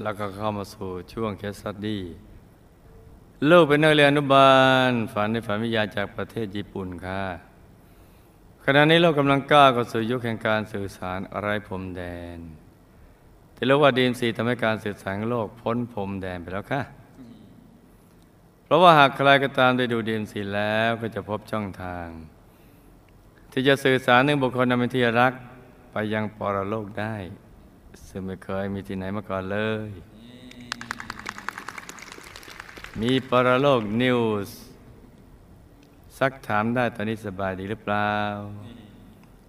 แล้วก็เข้ามาสู่ช่วงเคสสตดี้ลูกเป็นนักเรียนอนุบาล ฝันในฝันวิทยาจากประเทศญี่ปุ่นค่ะขณะนี้โลกกำลังก้าวเข้าสู่ยุคแห่งการสื่อสารไร้พรมแดนที่เรียกว่าดีมซีทำให้การสื่อสารโลกพ้นพรมแดนไปแล้วค่ะ เพราะว่าหากใครก็ตามได้ดูดีมซีแล้วก็จะพบช่องทาง ที่จะสื่อสารถึงบุคคลนั้นเป็นที่รักไปยังปรโลกได้ ซึ่งไม่เคยมีที่ไหนมาก่อนเลย มีปรโลกนิวส์ซักถามได้ตอนนี้สบายดีหรือเปล่า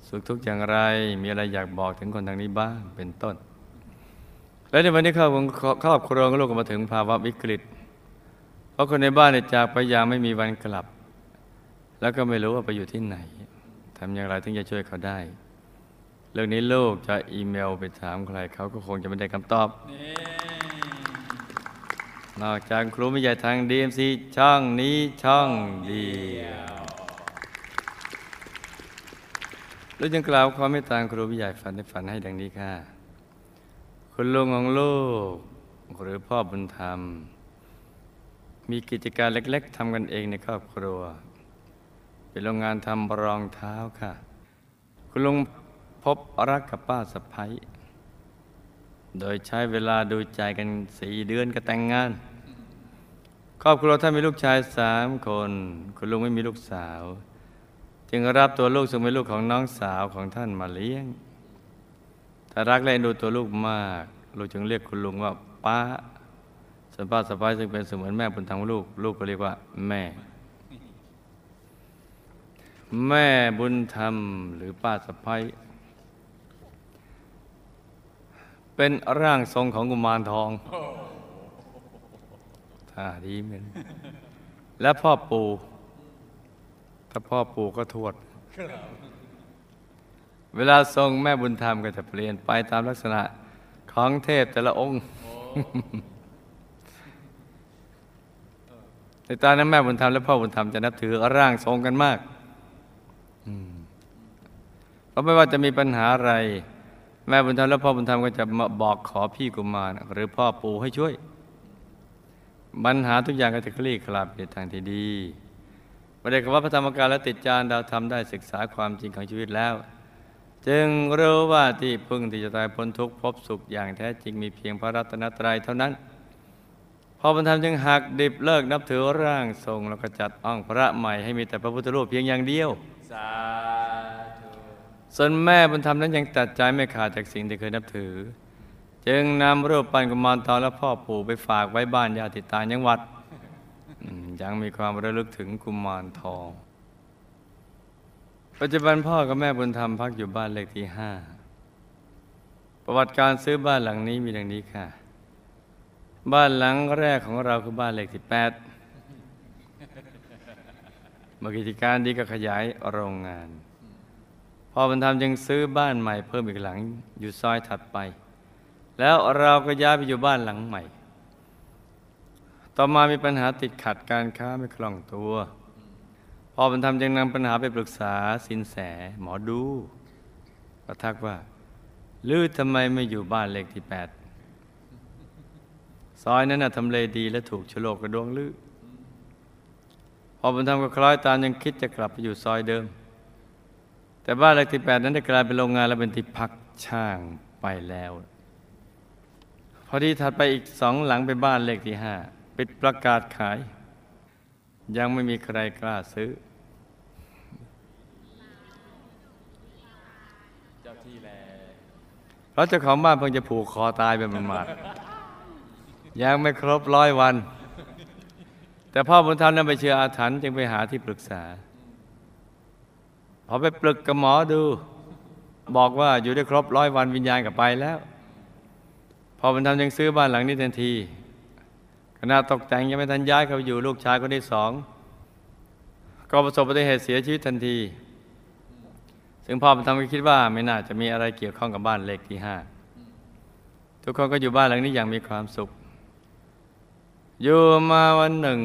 สุขทุกข์อย่างไร มีอะไรอยากบอกถึงคนทางนี้บ้างเป็นต้น และในวันนี้ครอบครัวครอบครัวของลูกก็มาถึงภาวะวิกฤต เพราะคนในบ้านเนี่ยจากไปอย่างไม่มีวันกลับ แล้วก็ไม่รู้ว่าไปอยู่ที่ไหนทำอย่างไรถึงจะช่วยเขาได้ เรื่องนี้ลูกจะอีเมลไปถามใครเขาก็คงจะไม่ได้คำตอบ นอกจากครูไม่ใหญ่ทาง DMC ช่องนี้ช่องเดียวลูกจึงกล่าวความเมตตาครูผู้ใหญ่ฝันในฝันให้ดังนี้ค่ะ คุณลุงของลูก หรือพ่อบุญธรรม มีกิจการเล็ก ๆทำกันเองในครอบครัว เป็นโรงงานทำรองเท้าค่ะ คุณลุง พบรักกับป้าสะพ้ยโดยใช้เวลาดูใจกันสี่เดือนก็แต่งงาน ครอบครัวท่านมีลูกชายสามคน คุณลุงไม่มีลูกสาว จึงรับตัวลูกซึ่งเป็นลูกของน้องสาวของท่านมาเลี้ยงถ้ารักและดูตัวลูกมาก ลูกจึงเรียกคุณลุงว่าป้าส่วนป้าสะพ้ายซึ่งเป็นเสมือนแม่บุญธรรมลูก ลูกก็เรียกว่า แม่ แม่บุญธรรมหรือป้าสะพ้าย เป็นร่างทรงของกุมารทองท่าดีเหมือนและพ่อปู่ถ้าพ่อปู่ก็ทวด เวลาทรงแม่บุญธรรมก็จะเปลี่ยนไปตามลักษณะของเทพแต่ละองค์ในตอนนั้นแม่บุญธรรมและพ่อบุญธรรมจะนับถือร่างทรงกันมากเพราะไม่ว่าจะมีปัญหาอะไร แม่บุญธรรมและพ่อบุญธรรมก็จะมาบอกขอพี่กุมารหรือพ่อปู่ให้ช่วยปัญหาทุกอย่างก็จะคลี่คลายไปทางที่ดีประเด็นว่าพระธรรมกายและติดจานดาวธรรมได้ศึกษาความจริงของชีวิตแล้ว จึงรู้ว่าที่พึ่งที่จะตายพ้นทุกข์พบสุขอย่างแท้จริงมีเพียงพระรัตนตรัยเท่านั้นพ่อบุญธรรมจึงหักดิบเลิกนับถือร่างทรงแล้วก็จัดอ้องพระใหม่ให้มีแต่พระพุทธรูปเพียงอย่างเดียวสาธุ ส่วนแม่บุญธรรมนั้นยังตัดใจไม่ขาดจากสิ่งที่เคยนับถือ จึงนำรูปปั้นกุมารทองและพ่อปู่ไปฝากไว้บ้านญาติตางจังหวัด ยังมีความระลึกถึงกุมารทอง ปัจจุบันพ่อกับแม่บุญธรรมพักอยู่บ้านเลขที่ห้าประวัติการซื้อบ้านหลังนี้มีดังนี้ค่ะ บ้านหลังแรกของเราคือบ้านเลขที่แปดเมื่อกิจการดีก็ขยายโรงงาน พอบุญธรรมจึงซื้อบ้านใหม่เพิ่มอีกหลังอยู่ซอยถัดไป แล้วเราก็ย้ายไปอยู่บ้านหลังใหม่ ต่อมามีปัญหาติดขัดการค้าไม่คล่องตัวพอบุญธรรมจึงนำปัญหาไปปรึกษาสินแสหมอดูก็ทักว่าลือทำไมไม่อยู่บ้านเลขที่แปดซอยนั้นน่ะทำเลดีและถูกฉลกกระดวงลือพอบุญธรรมก็คล้อยตามยังคิดจะกลับไปอยู่ซอยเดิม แต่บ้านเลขที่แปดนั้นได้กลายเป็นโรงงานและเป็นที่พักช่างไปแล้ว พอดีถัดไปอีกสองหลังเป็นบ้านเลขที่ห้าปิดประกาศขาย ยังไม่มีใครกล้าซื้อเจ้าที่แลเพราะเจ้าของบ้านเพิ่งจะผูกคอตายไปมันมาดๆยังไม่ครบร้อยวัน แต่พ่อบุญธรรมนั้นไปเชื่ออาถรรพ์จึงไปหาที่ปรึกษา พอไปปรึกกับหมอดู บอกว่าอยู่ได้ครบร้อยวันวิญญาณกับไปแล้ว พอบุญธรรมจึงซื้อบ้านหลังนี้ทันทีขณะตกแต่งยังไม่ทันย้ายเขาไปอยู่ลูกชายคนที่สองก็ประสบอุบัติเหตุเสียชีวิตทันที ซึ่งพ่อบุญธรรมก็คิดว่าไม่น่าจะมีอะไรเกี่ยวข้องกับบ้านเลขที่ห้าทุกคนก็อยู่บ้านหลังนี้อย่างมีความสุข อยู่มาวันหนึ่ง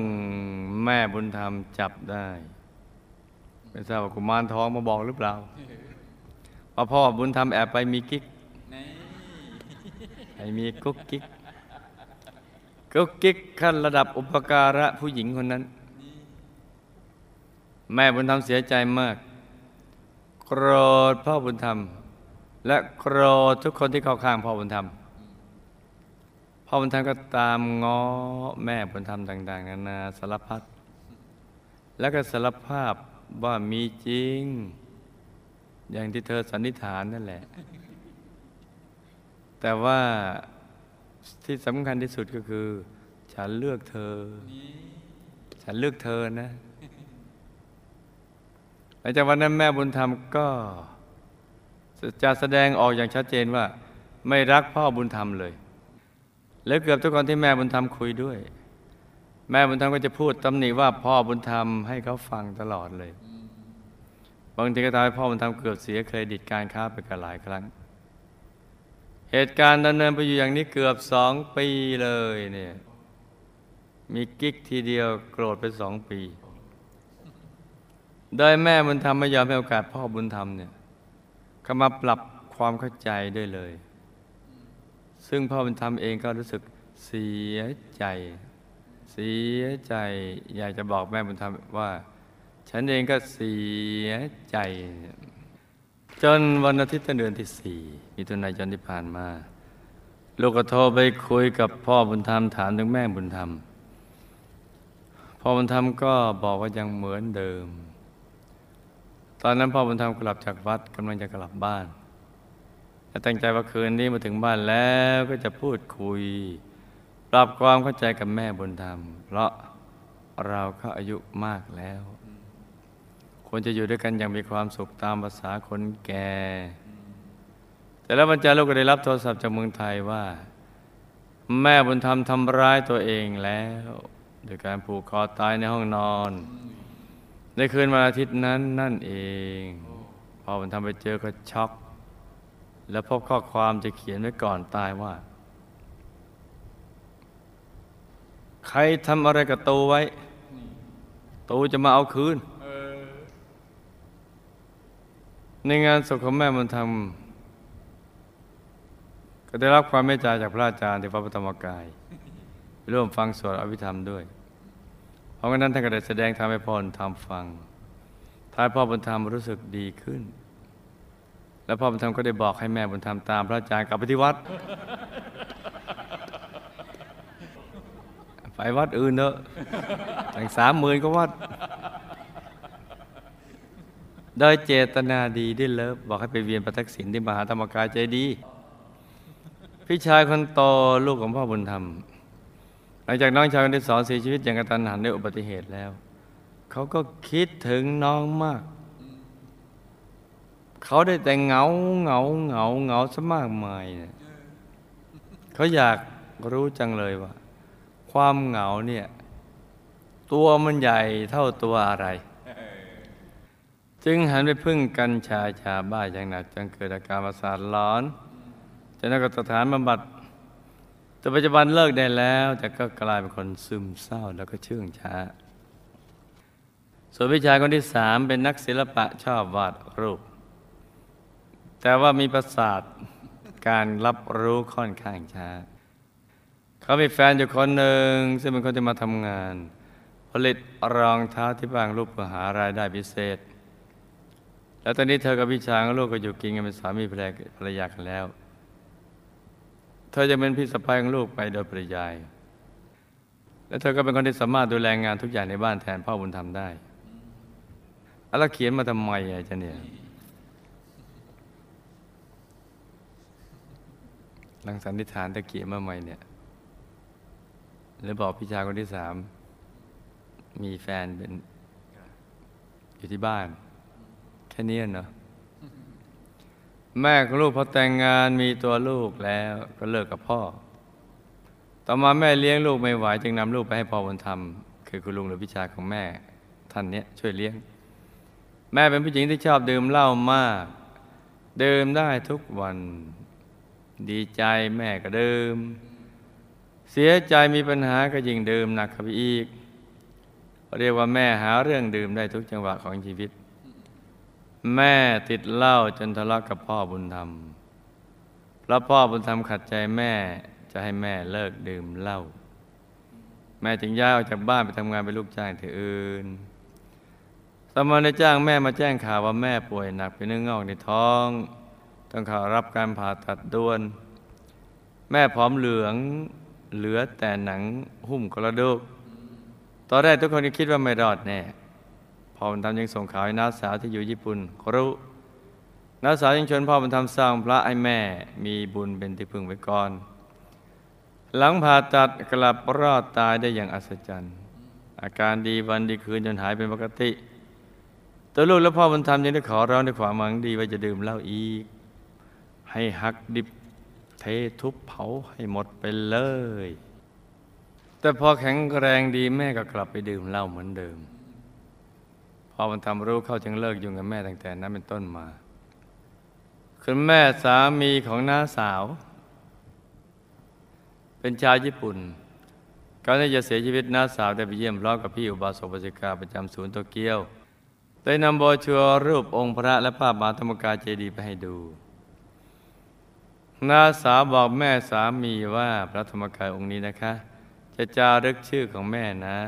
แม่บุญธรรมจับได้ ไม่ทราบว่ากุมารทองมาบอกหรือเปล่าว่าพ่อบุญธรรมแอบไปมีกิ๊กนี่ไปมีกุ๊กกิ๊กกุ๊กกิ๊กขั้นระดับอุปการะผู้หญิงคนนั้น แม่บุญธรรมเสียใจมาก โกรธพ่อบุญธรรม และโกรธทุกคนที่เข้าข้างพ่อบุญธรรมพ่อบุญธรรมก็ตามง้อแม่บุญธรรมต่าง ๆ นานาสารพัดแล้วก็สารภาพ ว่ามีจริง อย่างที่เธอสันนิษฐานนั่นแหละ แต่ว่าที่สำคัญที่สุดก็คือ ฉันเลือกเธอ ฉันเลือกเธอนะหลังจากวันนั้นแม่บุญธรรมก็จะแสดงออกอย่างชัดเจนว่า ไม่รักพ่อบุญธรรมเลย แล้วเกือบทุกคนที่แม่บุญธรรมคุยด้วย แม่บุญธรรมก็จะพูดตำหนิว่าพ่อบุญธรรมให้เขาฟังตลอดเลย บางทีก็ทำให้พ่อบุญธรรมเกือบเสียเครดิตการค้าไปกันหลายครั้ง เหตุการณ์ดำเนินไปอยู่อย่างนี้เกือบสองปีเลยเนี่ยมีกิ๊กทีเดียวโกรธไปสองปี โดยแม่บุญธรรมไม่ยอมให้โอกาสพ่อบุญธรรมเนี่ยเข้ามาปรับความเข้าใจด้วยเลย ซึ่งพ่อบุญธรรมเองก็รู้สึกเสียใจ สียใจ อยากจะบอกแม่บุญธรรมว่า ฉันเองก็เสียใจ จนวันอาทิตย์เดือนที่สี่มิถุนายนที่ผ่านมา ลูกก็โทรไปคุยกับพ่อบุญธรรมถามถึงแม่บุญธรรมพ่อบุญธรรมก็บอกว่ายังเหมือนเดิม ตอนนั้นพ่อบุญธรรมกลับจากวัดกำลังจะกลับบ้านและตั้งใจว่าคืนนี้มาถึงบ้านแล้วก็จะพูดคุย ปรับความเข้าใจกับแม่บุญธรรม เพราะเราก็อายุมากแล้ว ควรจะอยู่ด้วยกันอย่างมีความสุขตามภาษาคนแก่ แต่แล้ววันจันทร์ลูกก็ได้รับโทรศัพท์จากเมืองไทยว่า แม่บุญธรรมทำร้ายตัวเองแล้ว โดยการผูกคอตายในห้องนอน ในคืนวันอาทิตย์นั้นนั่นเอง พอบุญธรรมไปเจอก็ช็อก แล้วพบข้อความจะเขียนไว้ก่อนตายว่า ใครทำอะไรกับตูไว้ ตูจะมาเอาคืน ในงานศพของแม่บุญธรรมก็ได้รับความเมตตาจากพระอาจารย์ที่วัดพระธมกาย ร่วมฟังสวดอภิธรรมด้วย เพราะงั้นท่านก็ได้แสดงธรรมให้พ่อบุญธรรมฟัง ท้ายพ่อบุญธรรมรู้สึกดีขึ้น แล้วพ่อบุญธรรมก็ได้บอกให้แม่บุญธรรมตามพระอาจารย์กลับไปที่วัด ไปวัดอื่นเถอะแตั้งสามหมื่นก็วัด โดยเจตนาดีได้เลิฟบอกให้ไปเวียนประทักษิณที่มหาธรรมกายใจดี พี่ชายคนโตลูกของพ่อบุญธรรม หลังจากน้องชายคนที่สองเสียชีวิตอย่างกระตันหันด้วยอุบัติเหตุแล้ว เขาก็คิดถึงน้องมากเขาได้แต่เหงาเหงาเหงาเหงาซะมากมายเนี่ยเขาอยากรู้จังเลยว่า ความเหงาเนี่ย ตัวมันใหญ่เท่าตัวอะไร จึงหันไปพึ่งกัญชาชาบ้าอย่างหนักจนเกิดอาการประสาทร้อนจากนั้นก็สถานบำบัดแต่ปัจจุบันเลิกได้แล้ว แต่ก็กลายเป็นคนซึมเศร้าแล้วก็เชื่องช้า ส่วนพี่ชายคนที่สามเป็นนักศิลปะชอบวาดรูป แต่ว่ามีประสาทการรับรู้ค่อนข้างช้า เขามีแฟนอยู่คนหนึ่ง ซึ่งเป็นคนที่มาทำงาน ผลิตรองเท้าที่บางรูปเพื่อหารายได้พิเศษ แล้วตอนนี้เธอกับพี่ชายของลูกก็อยู่กินกันเป็นสามีภรรยากันแล้ว เธอจะเป็นพี่สะใภ้ของลูกไปโดยปริยาย และเธอก็เป็นคนที่สามารถดูแลงานทุกอย่างในบ้านแทนพ่อบุญธรรมได้แล้วเขียนมาทำไมอะจ๊เนี่ยหลังสันนิษฐานตะเกียบมาใหม่เนี่ย แล้วบอกพี่ชายคนที่สาม มีแฟนเป็น อยู่ที่บ้าน แค่นี้เนาะแม่ของลูกพอแต่งงานมีตัวลูกแล้วก็เลิกกับพ่อ ต่อมาแม่เลี้ยงลูกไม่ไหวจึงนำลูกไปให้พ่อบุญธรรม คือคุณลุงหรือพี่ชายของแม่ ท่านเนี้ยช่วยเลี้ยง แม่เป็นผู้หญิงที่ชอบดื่มเหล้ามาก ดื่มได้ทุกวัน ดีใจแม่ก็ดื่ม เสียใจมีปัญหาก็ยิ่งดื่มหนักเข้าไปอีก เรียกว่าแม่หาเรื่องดื่มได้ทุกจังหวะของชีวิต แม่ติดเหล้าจนทะเลาะกับพ่อบุญธรรมเพราะพ่อบุญธรรมขัดใจแม่จะให้แม่เลิกดื่มเหล้าแม่จึงย้ายออกจากบ้านไปทำงานเป็นลูกจ้างที่อื่น สมานในจ้างแม่มาแจ้งข่าวว่าแม่ป่วยหนักเป็นเนื้องอกในท้อง ต้องเข้ารับการผ่าตัดด่วน แม่ผอมเหลือง เหลือแต่หนังหุ้มกระดูก ตอนแรกทุกคนก็คิดว่าไม่รอดแน่ พ่อบุญธรรมยังส่งข่าวให้น้าสาวที่อยู่ญี่ปุ่นรู้น้าสาวยังชวนพ่อบุญธรรมสร้างพระให้แม่ มีบุญเป็นที่พึ่งไว้ก่อน หลังผ่าตัดกลับรอดตายได้อย่างอัศจรรย์ อาการดีวันดีคืนจนหายเป็นปกติ ตัวลูกและพ่อบุญธรรมยังได้ขอร้องด้วยความหวังดีว่าจะดื่มเหล้าอีก ให้หักดิบ เททุบเผาให้หมดไปเลย แต่พอแข็งแรงดีแม่ก็กลับไปดื่มเหล้าเหมือนเดิม พอมันทำรู้เข้าจึงเลิกยุ่งกับแม่ตั้งแต่นั้นเป็นต้นมา คุณแม่สามีของน้าสาว เป็นชาวญี่ปุ่นก่อนที่จะเสียชีวิตน้าสาวได้ไปเยี่ยมพร้อมกับพี่อุบาสกบาสิกาประจำศูนย์โตเกียวได้นำโบชัวรูปองค์พระและภาพมาธรรมกาเจดีย์ไปให้ดู น้าสาวบอกแม่สามีว่าพระธรรมกายองค์นี้นะคะ จะจารึกชื่อของแม่นะ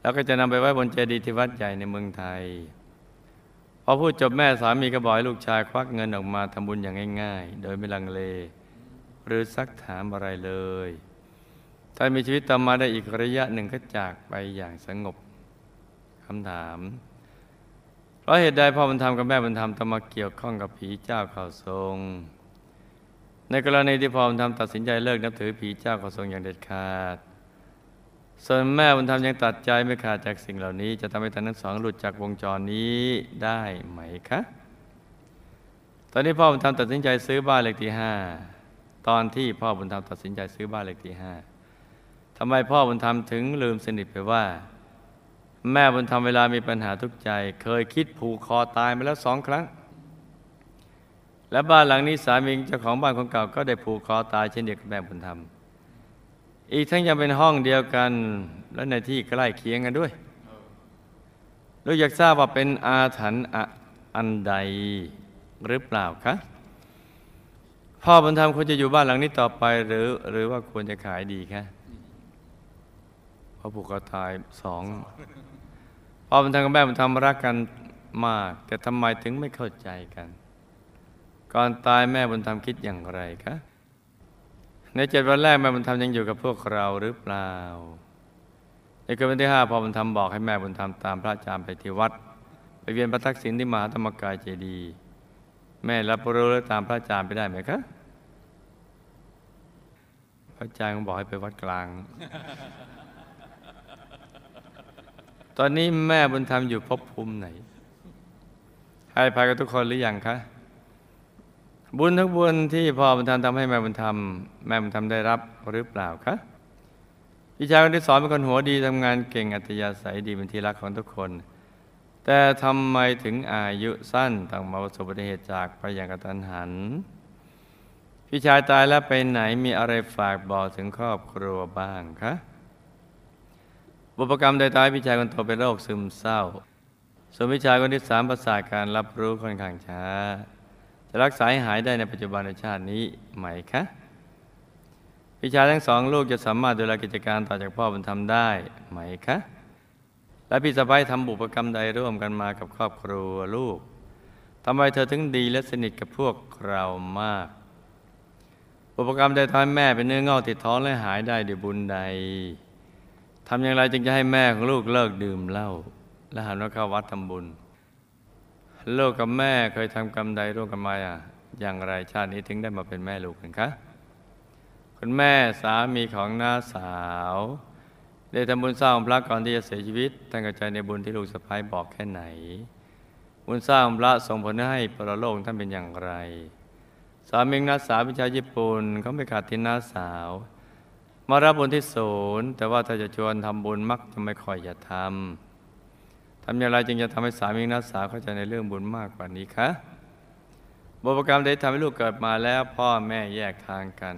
แล้วก็จะนำไปไว้บนเจดีย์ที่วัดใหญ่ในเมืองไทย พอพูดจบแม่สามีก็บอกให้ลูกชายควักเงินออกมาทำบุญอย่างง่าย ๆ โดยไม่ลังเล หรือซักถามอะไรเลยท่านมีชีวิตต่อมาได้อีกระยะหนึ่งก็จากไปอย่างสงบคำถาม เพราะเหตุใดพ่อบุญธรรมกับแม่บุญธรรมต้องมาเกี่ยวข้องกับผีเจ้าข่าวทรง ในกรณีที่พ่อบุญธรรมตัดสินใจเลิกนับถือผีเจ้าข่าวทรงอย่างเด็ดขาด ส่วนแม่บุญธรรมยังตัดใจไม่ขาดจากสิ่งเหล่านี้ จะทำให้ท่านทั้งสองหลุดจากวงจรนี้ได้ไหมคะ ตอนนี้พ่อบุญธรรมตัดสินใจซื้อบ้านเลขที่ห้าตอนที่พ่อบุญธรรมตัดสินใจซื้อบ้านเลขที่ห้าทำไมพ่อบุญธรรมถึงลืมสนิทไปว่า แม่บุญธรรมเวลามีปัญหาทุกใจ เคยคิดผูกคอตายมาแล้วสองครั้ง และบ้านหลังนี้สามีเจ้าของบ้านคนเก่าก็ได้ผูกคอตายเช่นเดียวกับแม่บุญธรรม อีกทั้งยังเป็นห้องเดียวกันและในที่ใกล้เคียงกันด้วยเราอยากทราบว่าเป็นอาถรรพ์อันใดหรือเปล่าคะพ่อบุญธรรมควรจะอยู่บ้านหลังนี้ต่อไปหรือ หรือว่าควรจะขายดีคะพราะผูกคอตายสองพ่อบุญธรรมกับแม่บุญธรรมรักกันมาก แต่ทำไมถึงไม่เข้าใจกัน ก่อนตายแม่บุญธรรมคิดอย่างไรคะในเจ็ดวันแรกแม่บุญธรรมยังอยู่กับพวกเราหรือเปล่าในคืนวันที่ห้าพอบุญธรรมบอกให้แม่บุญธรรมตามพระอาจารย์ไปที่วัด ไปเวียนพระทักษิณที่มหาธรรมกายเจดีย์แม่รับรู้และตามพระอาจารย์ไปได้ไหมคะพระอาจารย์ก็บอกให้ไปวัดกลาง ตอนนี้แม่บุญธรรมอยู่ภพภูมิไหน ให้ภัยกับทุกคนหรือยังคะ บุญทุกบุญที่พ่อบุญธรรมทำให้แม่บุญธรรมแม่บุญธรรมได้รับหรือเปล่าคะพี่ชายคนที่สอนเป็นคนหัวดีทำงานเก่งอัตยาศัยดีเป็นที่รักของทุกคน แต่ทำไมถึงอายุสั้นต้องมาประสบอุบัติเหตุจากไปอย่างกระทันหัน พี่ชายตายแล้วไปไหนมีอะไรฝากบอกถึงครอบครัวบ้างคะบุพกรรมใดตายพี่ชายคนโตเป็นโรคซึมเศร้า ส่วนพี่ชายคนที่สามประสาทการรับรู้ค่อนข้างช้า จะรักษาให้หายได้ในปัจจุบันในชาตินี้ไหมคะพี่ชายทั้งสองลูกจะสามารถดูแลกิจการต่อจากพ่อบุญธรรมได้ไหมคะ และพี่สะพ้ายทำบุพกรรมใดร่วมกันมากับครอบครัวลูกทำไมเธอถึงดีและสนิทกับพวกเรามากบุพกรรมใดทำให้แม่เป็นเนื้องอกติดท้องและหายได้ด้วยบุญใดทำอย่างไรจึงจะให้แม่ของลูกเลิกดื่มเหล้าและหันมาเข้าวัดทำบุญ ลูกกับแม่เคยทำกรรมใดร่วมกันมาอะอย่างไรชาตินี้ถึงได้มาเป็นแม่ลูกกันคะคุณแม่สามีของน้าสาว ได้ทำบุญสร้างพระก่อนที่จะเสียชีวิตท่านกระจายในบุญที่ลูกสะพ้ายบอกแค่ไหน บุญสร้างพระส่งผลให้ประโลกท่านเป็นอย่างไร สามีน้าสาวเป็นชาวญี่ปุ่นเขาไม่ขาดที่น้าสาว มารับบุญที่ศูนย์แต่ว่าถ้าจะชวนทำบุญมักจะไม่ค่อยจะทำ ทำอย่างไรจึงจะทำให้สามีน้าสาวเข้าใจในเรื่องบุญมากกว่านี้คะบุพกรรมได้ทำให้ลูกเกิดมาแล้วพ่อแม่แยกทางกัน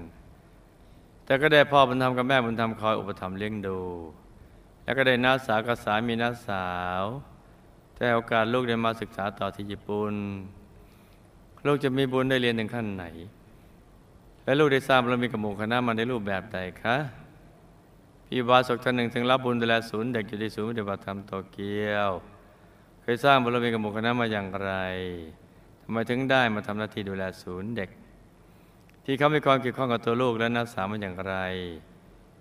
แต่ก็ได้พ่อบุญธรรมกับแม่บุญธรรมคอยอุปถัมภ์เลี้ยงดู แล้วก็ได้น้าสาวกับสามีน้าสาวแต่โอกาสลูกได้มาศึกษาต่อที่ญี่ปุ่นลูกจะมีบุญได้เรียนถึงขั้นไหน และลูกได้ทราบเรามีกระหมู่คณะมาในรูปแบบใดคะ พี่บาศกท่านหนึ่งถึงรับบุญดูแลศูนย์เด็กอยู่ที่ศูนย์ปฏิบัติธรรมโตเกียว เคยสร้างบารมีกับหมู่คณะมาอย่างไรทำไมถึงได้มาทำหน้าที่ดูแลศูนย์เด็ก ที่เขามีความเกี่ยวข้องกับตัวลูกและนักศึกษามันอย่างไร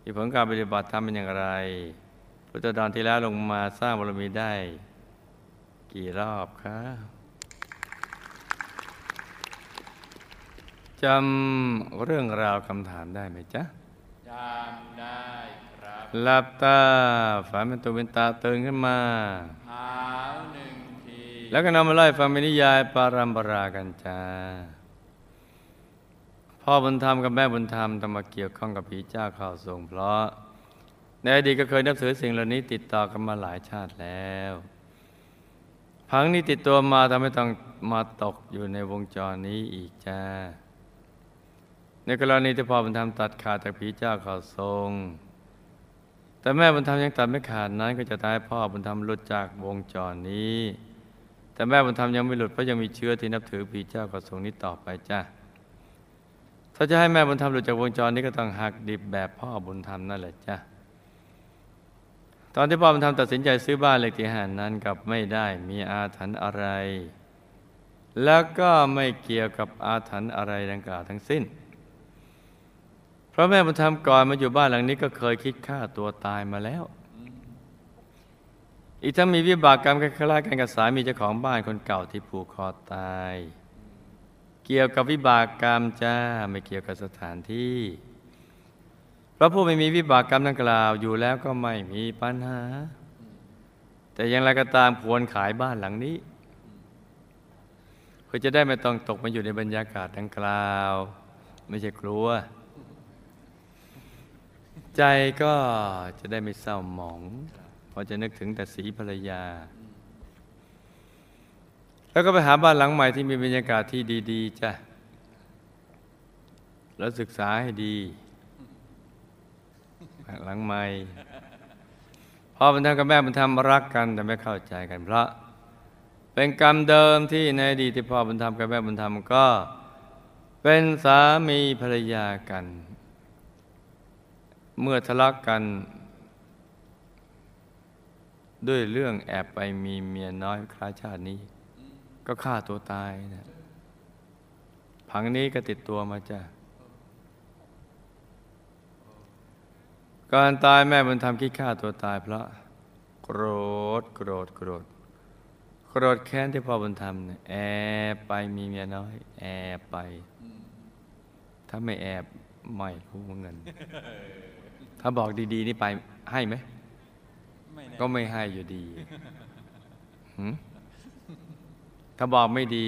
มีผลการปฏิบัติธรรมเป็นอย่างไรพุทธดอนที่แล้วลงมาสร้างบารมีได้ กี่รอบคะจำเรื่องราวคำถามได้ไหมจ๊ะจำได้ หลับตาฝันเป็นตัวเป็นตาตื่นขึ้นมาหาวหนึ่งทีแล้วก็นำมาไล่ฟังเป็นนิยายปารัมปรากันจ้าพ่อบุญธรรมกับแม่บุญธรรมต้องมาเกี่ยวข้องกับผีเจ้าข่าวทรงเพราะในอดีตก็เคยนับถือสิ่งเหล่านี้ติดต่อกันมาหลายชาติแล้วพังนี้ติดตัวมาทำให้ต้องมาตกอยู่ในวงจรนี้อีกจ้าในกรณีที่พ่อบุญธรรมตัดขาดจากผีเจ้าข่าวทรง แต่แม่บุญธรรมยังตัดไม่ขาดนั้น ก็จะทำให้พ่อบุญธรรมหลุดจากวงจรนี้ แต่แม่บุญธรรมยังไม่หลุดเพราะยังมีเชื้อที่นับถือผีเจ้ากระทรงนี้ต่อไปจ้ะถ้าจะให้แม่บุญธรรมหลุดจากวงจรนี้ก็ต้องหักดิบแบบพ่อบุญธรรมนั่นแหละจ้ะตอนที่พ่อบุญธรรมตัดสินใจซื้อบ้านเลขที่หานั้นกับไม่ได้มีอาถรรพ์อะไร แล้วก็ไม่เกี่ยวกับอาถรรพ์อะไรดังกล่าวทั้งสิ้น ราะแม่บุญธรรมก่อนมาอยู่บ้านหลังนี้ก็เคยคิดฆ่าตัวตายมาแล้ว อีกทั้งมีวิบากกรรมคล้ายๆกันกับสามีเจ้าของบ้านคนเก่าที่ผูกคอตาย เกี่ยวกับวิบากกรรมจ้าไม่เกี่ยวกับสถานที่เพราะผู้ไม่มีวิบากกรรมดังกล่าวอยู่แล้วก็ไม่มีปัญหา แต่อย่างไรก็ตามควรขายบ้านหลังนี้เพื่อจะได้ไม่ต้องตกมาอยู่ในบรรยากาศดังกล่าว ไม่ใช่กลัว ใจก็จะได้ไม่เศร้าหมองเพราะจะนึกถึงแต่สีภรรยา แล้วก็ไปหาบ้านหลังใหม่ที่มีบรรยากาศที่ดีๆจ้ะแล้วศึกษาให้ดี หลังใหม่พ่อบุญธรรมกับแม่บุญธรรมรักกันแต่ไม่เข้าใจกันเพราะเป็นกรรมเดิมที่ในอดีตที่พ่อบุญธรรมกับแม่บุญธรรมก็ เป็นสามีภรรยากัน เมื่อทะเลาะกกัน ด้วยเรื่องแอบไปมีเมียน้อยคลาชาตินี้ ก็ฆ่าตัวตายนะผังนี้ก็ติดตัวมาจ้ะก่อนตายแม่บุญธรรมคิดฆ่าตัวตายเพราะโกรธโกรธโกรธโกรธแค้นที่พ่อบุญธรรมเนี่ยแอบไปมีเมียน้อย แอบไป ถ้าไม่แอบ ไม่รู้เงิน ถ้าบอกดีๆนี่ไปให้ไหมไม่แน่ก็ไม่ให้อยู่ดีหืมถ้าบอกไม่ดี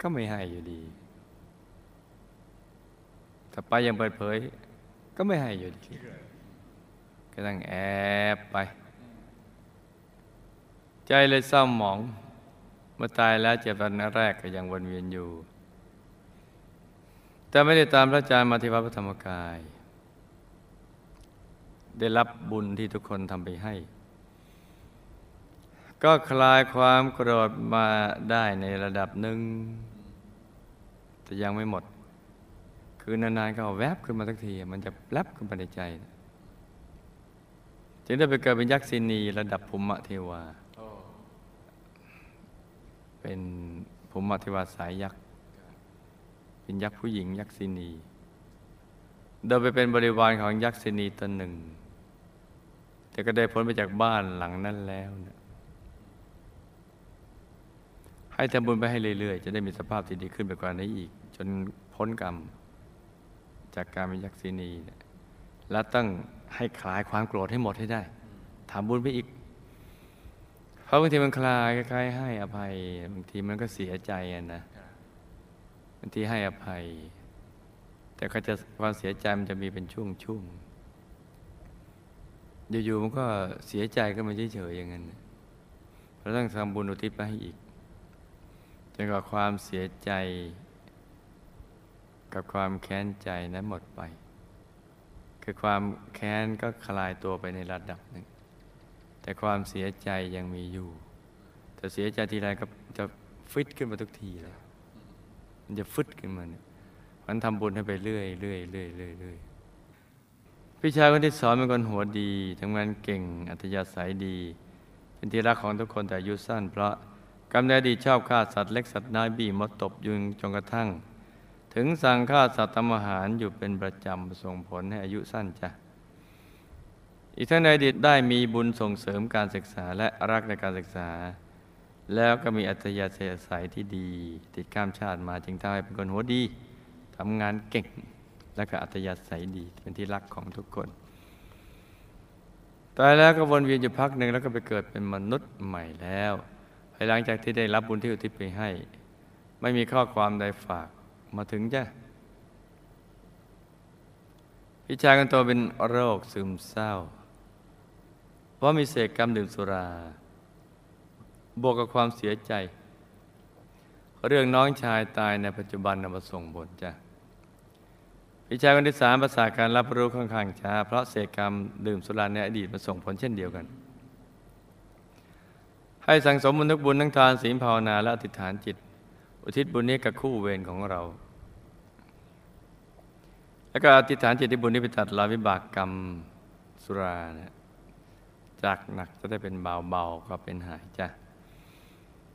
ก็ไม่ให้อยู่ดี ถ้าไปอยังเปิดเผย ก็ไม่ให้อยู่ดี ก็ต้องแอบไป ใจเลยเศร้าหมอง เมื่อตายแล้วเจ็บตอนแรกก็ยังวนเวียนอยู่ แต่ไม่ได้ตามพระอาจารย์มาที่วัดพระธรรมกาย ได้รับบุญที่ทุกคนทำไปให้ ก็คลายความโกรธมาได้ในระดับหนึ่ง แต่ยังไม่หมด คือนานๆก็แวบขึ้นมาสักที มันจะแลบขึ้นมาในใจ จึงได้ไปเกิดเป็นยักษินีระดับภูมิเทวา เป็นภูมิเทวาสายยักษ์เป็นยักษ์ผู้หญิงยักษินีโดยไปเป็นบริวารของยักษินีตนหนึ่ง แต่ก็ได้พ้นไปจากบ้านหลังนั้นแล้วนะให้ทำบุญไปให้เรื่อยๆ จะได้มีสภาพที่ดีขึ้นไปกว่านี้อีก จนพ้นกรรม จากการเป็นยักษินีนะและต้องให้คลายความโกรธให้หมดให้ได้ทำบุญไปอีก เพราะบางทีมันคลายคล้ายๆให้อภัยบางทีมันก็เสียใจนะบางทีให้อภัย แต่ก็จะความเสียใจมันจะมีเป็นช่วงๆ อยู่ๆมันก็เสียใจก็มาเฉยๆอย่างนั้นเราต้องทำบุญอุทิศไปให้อีกจนกว่าความเสียใจ กับความแค้นใจนั้นหมดไป คือความแค้นก็คลายตัวไปในระดับหนึ่ง แต่ความเสียใจยังมีอยู่ แต่เสียใจทีไรก็จะฟิตขึ้นมาทุกทีเลยมันจะฟึดขึ้นมาเนี่ยมันทำบุญให้ไปเรื่อยเรื่อยเรื่อยเรื่อยเรื่อย พี่ชายคนที่สองเป็นคนหัวดีทำงานเก่งอัธยาศัยดี เป็นที่รักของทุกคนแต่อายุสั้น เพราะกำเนิดดีชอบฆ่าสัตว์เล็กสัตว์น้อยบีมดตบยุงจนกระทั่ง ถึงสั่งฆ่าสัตว์ทำอาหารอยู่เป็นประจำส่งผลให้อายุสั้นจ้ะอีกทั้งในอดีตได้มีบุญส่งเสริมการศึกษาและรักในการศึกษา แล้วก็มีอัธยาศัยที่ดี ติดข้ามชาติมาจึงทำให้เป็นคนหัวดีทำงานเก่ง และก็อัธยาศัยดีเป็นที่รักของทุกคน ตายแล้วก็วนเวียนอยู่พักหนึ่งแล้วก็ไปเกิดเป็นมนุษย์ใหม่แล้วภายหลังจากที่ได้รับบุญที่อุทิศไปให้ ไม่มีข้อความใดฝากมาถึงจ้ะพี่ชายกันโตเป็นโรคซึมเศร้า เพราะมีเศษกรรมดื่มสุรา บวกกับความเสียใจ เรื่องน้องชายตายในปัจจุบันนำมาส่งบทจ้ะ พี่ชาคนที่สามภาษาการรับรู้ค่อนข้างช้า เพราะเศษกรรมดื่มสุราในอดีตมาส่งผลเช่นเดียวกัน ให้สั่งสมบุญทุกบุญทั้งทานศีลภาวนาและอธิษฐานจิต อุทิศบุญนี้กับคู่เวรของเรา แล้วก็อธิษฐานจิตที่บุญนี้ไปตัดรอยวิบากกรรมสุรานะจากหนักจะได้เป็นเบาเบาก็เป็นหายจ้ะ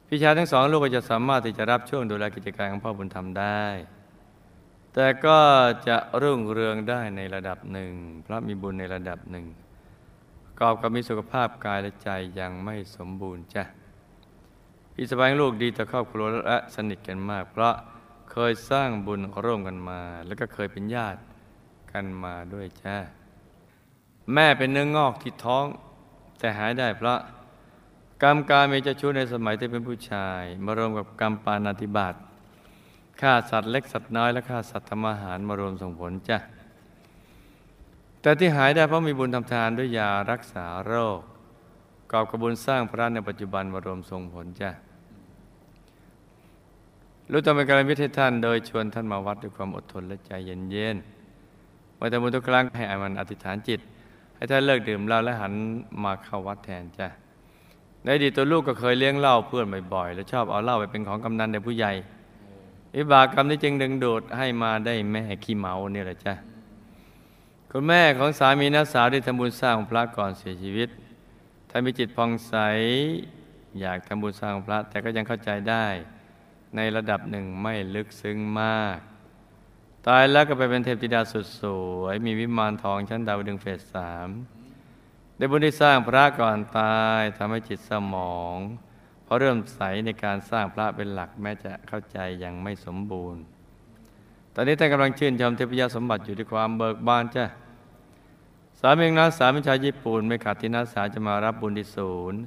พี่ชายทั้งสองลูกก็จะสามารถที่จะรับช่วงดูแลกิจการของพ่อบุญธรรมได้ แต่ก็จะรุ่งเรืองได้ในระดับหนึ่ง เพราะมีบุญในระดับหนึ่งประกอบกับมีสุขภาพกายและใจยังไม่สมบูรณ์จ้ะพี่สะพ้ายลูกดีต่อครอบครัวและสนิทกันมาก เพราะเคยสร้างบุญร่วมกันมา แล้วก็เคยเป็นญาติกันมาด้วยจ้าแม่เป็นเนื้องอกที่ท้อง แต่หายได้เพราะกรรมการมีจ้าชู้ในสมัยที่เป็นผู้ชาย มารวมกับกรรมปานาติบาต ฆ่าสัตว์เล็กสัตว์น้อยและฆ่าสัตว์ทำอาหารมารวมส่งผลจ้ะแต่ที่หายได้เพราะมีบุญทำทานด้วยยารักษาโรคกอบกับบุญสร้างพระในปัจจุบันมารวมส่งผลจ้ะรู้ต้องเป็นการมิตรให้ท่านโดยชวนท่านมาวัดด้วยความอดทนและใจเย็นๆเมื่อทำบุญทุกครั้งให้อามันอธิษฐานจิต ให้ท่านเลิกดื่มเหล้าและหันมาเข้าวัดแทนจ้ะในอดีตตัวลูกก็เคยเลี้ยงเหล้าเพื่อนบ่อยๆ และชอบเอาเหล้าไปเป็นของกำนันในผู้ใหญ่ วิบากกรรมนี้จึงดึงดูดให้มาได้แม่ขี้เมาเนี่ยแหละจ้ะคุณแม่ของสามีน้าสาวที่ทำบุญสร้างพระก่อนเสียชีวิตท่านมีจิตผ่องใสอยากทำบุญสร้างพระ แต่ก็ยังเข้าใจได้ในระดับหนึ่งไม่ลึกซึ้งมาก ตายแล้วก็ไปเป็นเทพธิดาสุดสวย มีวิมานทองชั้นดาวดึงเฟสสามได้บุญที่สร้างพระก่อนตายทำให้จิตสมอง เพราะเริ่มใสในการสร้างพระเป็นหลักแม้จะเข้าใจยังไม่สมบูรณ์ ตอนนี้ท่านกำลังชื่นชมเทพยสมบัติอยู่ด้วยความเบิกบานจ้ะสามีน้าสาวเป็นชาวญี่ปุ่นไม่ขาดที่น้าสาวจะมารับบุญที่ศูนย์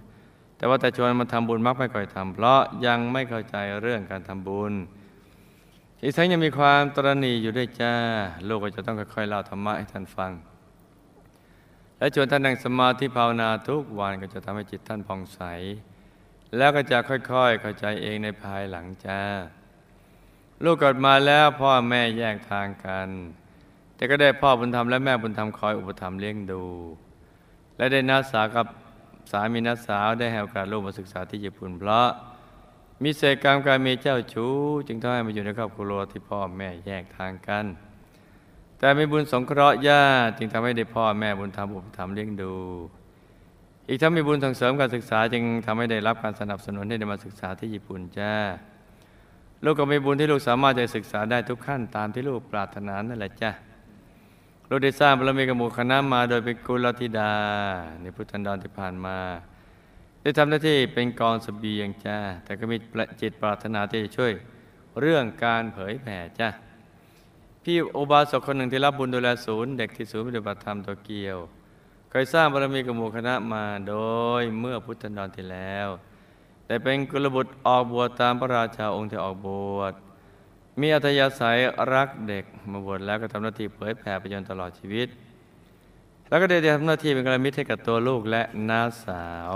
แต่ว่าแต่ชวนมาทำบุญมักไม่ค่อยทำเพราะยังไม่เข้าใจเรื่องการทำบุญอีกทั้งยังมีความตรณีอยู่ด้วยจ้าลูกก็จะต้องค่อยๆเล่าธรรมะให้ท่านฟัง และชวนท่านนั่งสมาธิภาวนาทุกวันก็จะทำให้จิตท่านผ่องใส แล้วก็จะค่อยๆเข้าใจเองในภายหลังจ้า ลูกเกิดมาแล้วพ่อแม่แยกทางกัน แต่ก็ได้พ่อบุญธรรมและแม่บุญธรรมคอยอุปถัมภ์เลี้ยงดู และได้นัดสาวกับสามีนัดสาวได้ให้โอกาสลูกมาศึกษาที่ญี่ปุ่นเพราะ มีเศษกรรมการมีเจ้าชู้ จึงทำให้มาอยู่ในครอบครัวที่พ่อแม่แยกทางกัน แต่มีบุญสงเคราะห์ญาติจึงทำให้ได้พ่อแม่บุญธรรมอุปถัมภ์เลี้ยงดู อีกทั้งมีบุญส่งเสริมการศึกษาจึงทำให้ได้รับการสนับสนุนให้ได้มาศึกษาที่ญี่ปุ่นจ้าลูกก็มีบุญที่ลูกสามารถจะศึกษาได้ทุกขั้นตามที่ลูกปรารถนานั่นแหละจ้ะลูกได้สร้างบารมีกับหมู่คณะมาโดยเป็นกุลธิดา ในพุทธันดรที่ผ่านมา ได้ทำหน้าที่เป็นกองเสบียงจ้าแต่ก็มีจิตปรารถนาที่จะช่วยเรื่องการเผยแผ่จ้าพี่อุบาสกคนหนึ่งที่รับบุญดูแลศูนย์เด็กที่ศูนย์ปฏิบัติธรรมตัวเกียว เคยสร้างบารมีกับหมู่คณะมาโดยเมื่อพุทธนดรที่แล้ว แต่เป็นกุลบุตรออกบวชตามพระราชาองค์ที่ออกบวช มีอัธยาศัยรักเด็กมาบวชแล้วก็ทำหน้าที่เผยแผ่ไปจนตลอดชีวิต แล้วก็ได้ทำหน้าที่เป็นกระมิตรให้กับตัวลูกและน้าสาว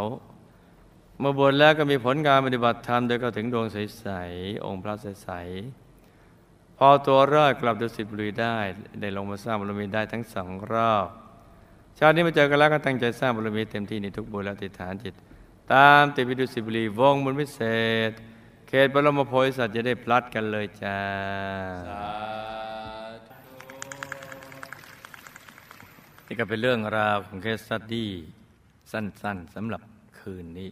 เมื่อบวชแล้วก็มีผลการปฏิบัติธรรมโดยเข้าถึงดวงใสๆองค์พระใสๆพอตัวรอดกลับดุสิตบุรีได้ ได้ลงมาสร้างบารมีได้ทั้งสองรอบ ชาตินี้มาเจอกันแล้วก็ตั้งใจสร้างบารมีเต็มที่ในทุกบุญและติฐานจิต ตามติดวิดุสิตบุรีวงบุญพิเศษ เขตบรมโพธิสัตว์จะได้พลัดกันเลยจ้าสาธุทีนี่ก็เป็นเรื่องราวของเคสสตดี้สั้นๆสำหรับคืนนี้